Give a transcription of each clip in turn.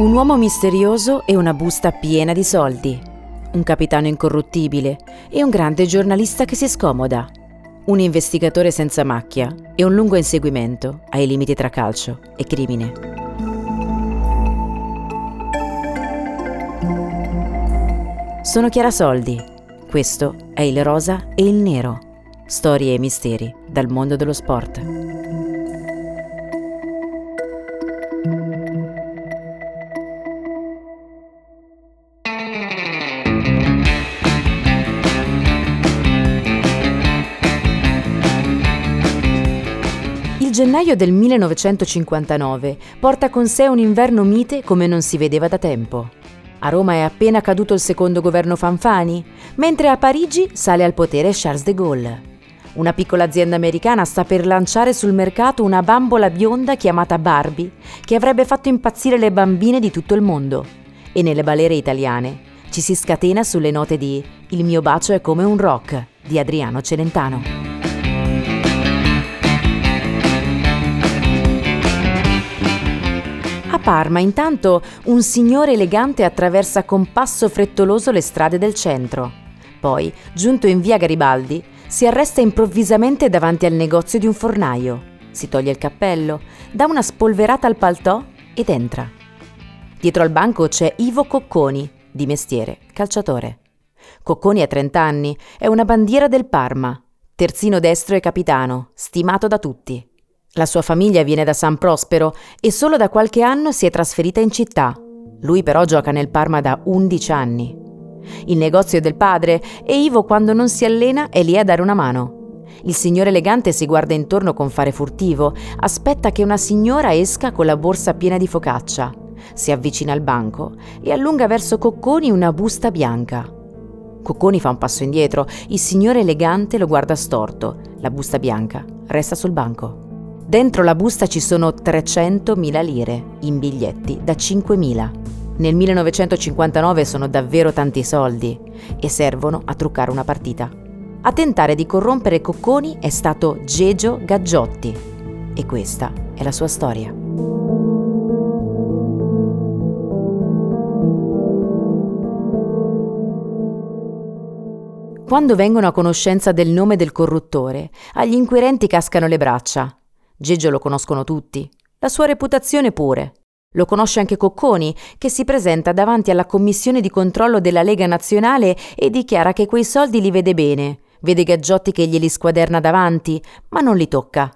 Un uomo misterioso e una busta piena di soldi. Un capitano incorruttibile e un grande giornalista che si scomoda. Un investigatore senza macchia e un lungo inseguimento ai limiti tra calcio e crimine. Sono Chiara Soldi. Questo è il rosa e il nero. Storie e misteri dal mondo dello sport. Gennaio del 1959 porta con sé un inverno mite come non si vedeva da tempo. A Roma è appena caduto il secondo governo Fanfani, mentre a Parigi sale al potere Charles de Gaulle. Una piccola azienda americana sta per lanciare sul mercato una bambola bionda chiamata Barbie, che avrebbe fatto impazzire le bambine di tutto il mondo. E nelle balere italiane ci si scatena sulle note di Il mio bacio è come un rock di Adriano Celentano. Parma, intanto, un signore elegante attraversa con passo frettoloso le strade del centro. Poi, giunto in via Garibaldi, si arresta improvvisamente davanti al negozio di un fornaio. Si toglie il cappello, dà una spolverata al paltò ed entra. Dietro al banco c'è Ivo Cocconi, di mestiere, calciatore. Cocconi ha 30 anni, è una bandiera del Parma, terzino destro e capitano, stimato da tutti. La sua famiglia viene da San Prospero e solo da qualche anno si è trasferita in città. Lui però gioca nel Parma da 11 anni. Il negozio è del padre e Ivo quando non si allena è lì a dare una mano. Il signore elegante si guarda intorno con fare furtivo, aspetta che una signora esca con la borsa piena di focaccia. Si avvicina al banco e allunga verso Cocconi una busta bianca. Cocconi fa un passo indietro, il signore elegante lo guarda storto, la busta bianca resta sul banco. Dentro la busta ci sono 300.000 lire in biglietti da 5.000. Nel 1959 sono davvero tanti soldi e servono a truccare una partita. A tentare di corrompere Cocconi è stato Gegio Gaggiotti e questa è la sua storia. Quando vengono a conoscenza del nome del corruttore, agli inquirenti cascano le braccia. Geggio lo conoscono tutti, la sua reputazione pure. Lo conosce anche Cocconi, che si presenta davanti alla commissione di controllo della Lega Nazionale e dichiara che quei soldi li vede bene, vede Gaggiotti che glieli squaderna davanti, ma non li tocca.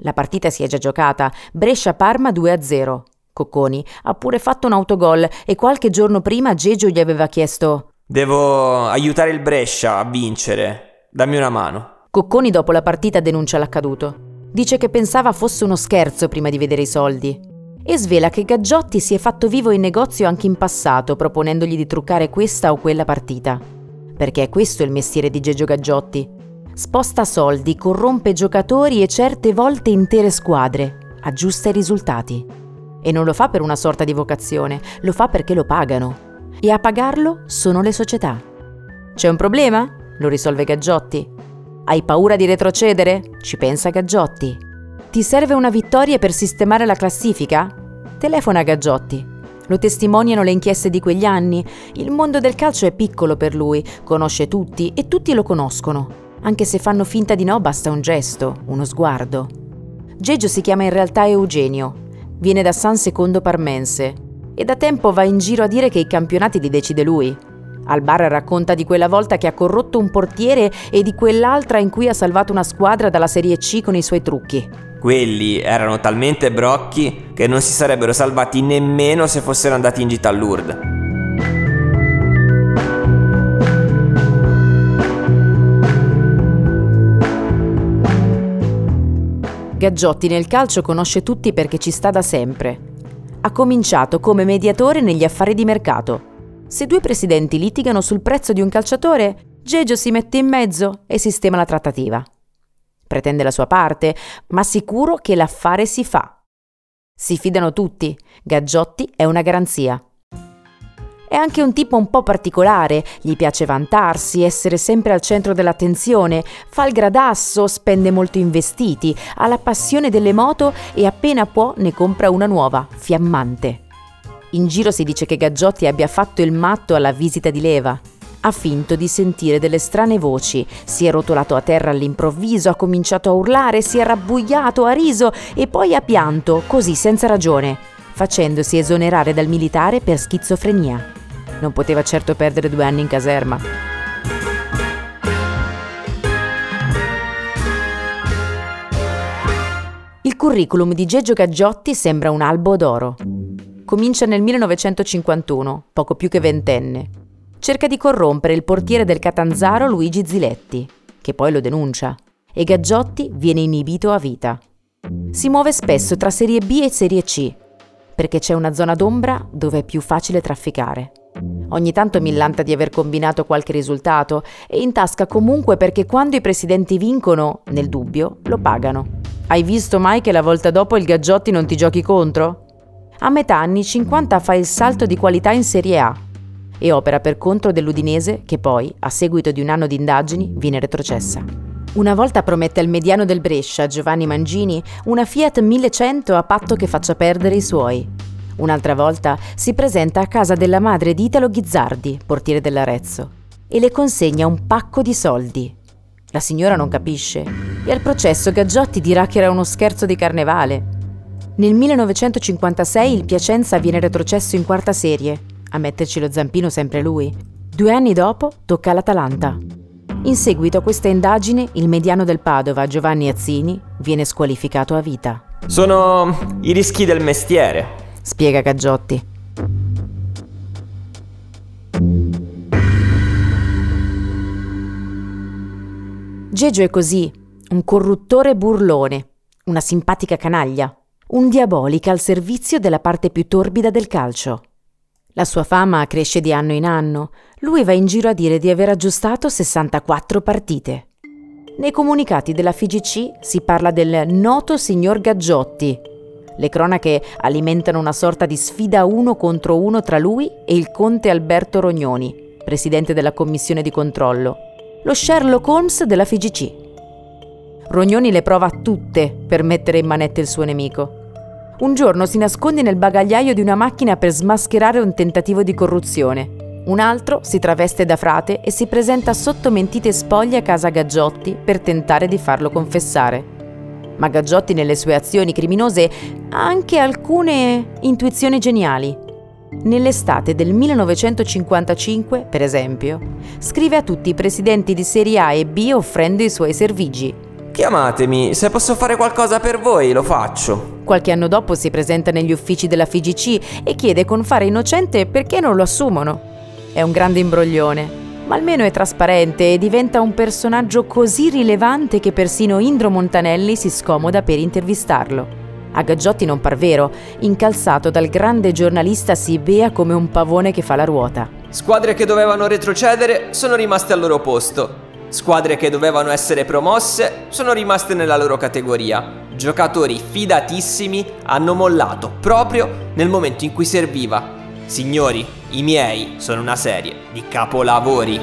La partita si è già giocata, Brescia-Parma 2-0. Cocconi ha pure fatto un autogol e qualche giorno prima Geggio gli aveva chiesto Devo aiutare il Brescia a vincere, dammi una mano. Cocconi dopo la partita denuncia l'accaduto. Dice che pensava fosse uno scherzo prima di vedere i soldi e svela che Gaggiotti si è fatto vivo in negozio anche in passato proponendogli di truccare questa o quella partita. Perché è questo il mestiere di Gegio Gaggiotti. Sposta soldi, corrompe giocatori e certe volte intere squadre, aggiusta i risultati. E non lo fa per una sorta di vocazione, lo fa perché lo pagano. E a pagarlo sono le società. C'è un problema? Lo risolve Gaggiotti. Hai paura di retrocedere? Ci pensa Gaggiotti. Ti serve una vittoria per sistemare la classifica? Telefona a Gaggiotti. Lo testimoniano le inchieste di quegli anni. Il mondo del calcio è piccolo per lui, conosce tutti e tutti lo conoscono. Anche se fanno finta di no, basta un gesto, uno sguardo. Geggio si chiama in realtà Eugenio. Viene da San Secondo Parmense e da tempo va in giro a dire che i campionati li decide lui. Al bar racconta di quella volta che ha corrotto un portiere e di quell'altra in cui ha salvato una squadra dalla Serie C con i suoi trucchi. Quelli erano talmente brocchi che non si sarebbero salvati nemmeno se fossero andati in gita a Lourdes. Gaggiotti nel calcio conosce tutti perché ci sta da sempre. Ha cominciato come mediatore negli affari di mercato se due presidenti litigano sul prezzo di un calciatore, Gegio si mette in mezzo e sistema la trattativa. Pretende la sua parte, ma sicuro che l'affare si fa. Si fidano tutti, Gaggiotti è una garanzia. È anche un tipo un po' particolare, gli piace vantarsi, essere sempre al centro dell'attenzione, fa il gradasso, spende molto in vestiti, ha la passione delle moto e appena può ne compra una nuova, fiammante. In giro si dice che Gaggiotti abbia fatto il matto alla visita di leva. Ha finto di sentire delle strane voci, si è rotolato a terra all'improvviso, ha cominciato a urlare, si è rabbuiato, ha riso e poi ha pianto, così senza ragione, facendosi esonerare dal militare per schizofrenia. Non poteva certo perdere due anni in caserma. Il curriculum di Geggio Gaggiotti sembra un albo d'oro. Comincia nel 1951, poco più che ventenne. Cerca di corrompere il portiere del Catanzaro Luigi Ziletti, che poi lo denuncia, e Gaggiotti viene inibito a vita. Si muove spesso tra serie B e serie C, perché c'è una zona d'ombra dove è più facile trafficare. Ogni tanto millanta di aver combinato qualche risultato e in tasca comunque perché quando i presidenti vincono, nel dubbio, lo pagano. Hai visto mai che la volta dopo il Gaggiotti non ti giochi contro? A metà anni 50 fa il salto di qualità in Serie A e opera per conto dell'Udinese che poi, a seguito di un anno di indagini, viene retrocessa. Una volta promette al mediano del Brescia, Giovanni Mangini, una Fiat 1100 a patto che faccia perdere i suoi. Un'altra volta si presenta a casa della madre di Italo Ghizzardi, portiere dell'Arezzo, e le consegna un pacco di soldi. La signora non capisce e al processo Gaggiotti dirà che era uno scherzo di carnevale. Nel 1956 il Piacenza viene retrocesso in quarta serie, a metterci lo zampino sempre lui. Due anni dopo tocca all'Atalanta. In seguito a questa indagine, il mediano del Padova, Giovanni Azzini, viene squalificato a vita. Sono i rischi del mestiere, spiega Gaggiotti. Gegio è così, un corruttore burlone, una simpatica canaglia, un diabolica al servizio della parte più torbida del calcio. La sua fama cresce di anno in anno. Lui va in giro a dire di aver aggiustato 64 partite. Nei comunicati della FIGC si parla del noto signor Gaggiotti, le cronache alimentano una sorta di sfida uno contro uno tra lui e il conte Alberto Rognoni, presidente della commissione di controllo, lo Sherlock Holmes della FIGC. Rognoni le prova tutte per mettere in manette il suo nemico. Un giorno si nasconde nel bagagliaio di una macchina per smascherare un tentativo di corruzione. Un altro si traveste da frate e si presenta sotto mentite spoglie a casa Gaggiotti per tentare di farlo confessare ma Gaggiotti nelle sue azioni criminose ha anche alcune intuizioni geniali. Nell'estate del 1955, per esempio, scrive a tutti i presidenti di Serie A e B offrendo i suoi servigi. Chiamatemi, se posso fare qualcosa per voi lo faccio. Qualche anno dopo si presenta negli uffici della FIGC e chiede con fare innocente perché non lo assumono. È un grande imbroglione ma almeno è trasparente e diventa un personaggio così rilevante che persino Indro Montanelli si scomoda per intervistarlo. A Gaggiotti non par vero, incalzato dal grande giornalista si bea come un pavone che fa la ruota. Squadre che dovevano retrocedere sono rimaste al loro posto. Squadre che dovevano essere promosse sono rimaste nella loro categoria. Giocatori fidatissimi hanno mollato proprio nel momento in cui serviva Signori, i miei sono una serie di capolavori.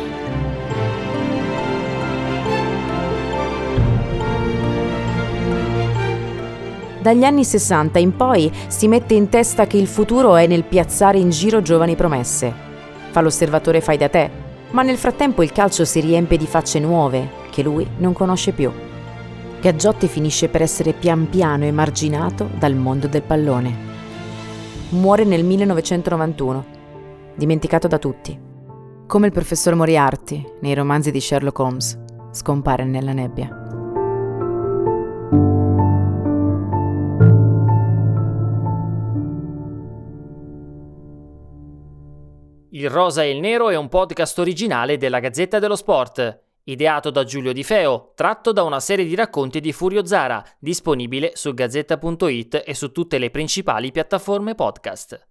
Dagli anni 60 in poi si mette in testa che il futuro è nel piazzare in giro giovani promesse. Fa l'osservatore fai da te, ma nel frattempo il calcio si riempie di facce nuove che lui non conosce più. Gaggiotti finisce per essere pian piano emarginato dal mondo del pallone muore nel 1991, dimenticato da tutti. Come il professor Moriarty nei romanzi di Sherlock Holmes, scompare nella nebbia. Il Rosa e il Nero è un podcast originale della Gazzetta dello Sport, ideato da Giulio Di Feo, tratto da una serie di racconti di Furio Zara, disponibile su gazzetta.it e su tutte le principali piattaforme podcast.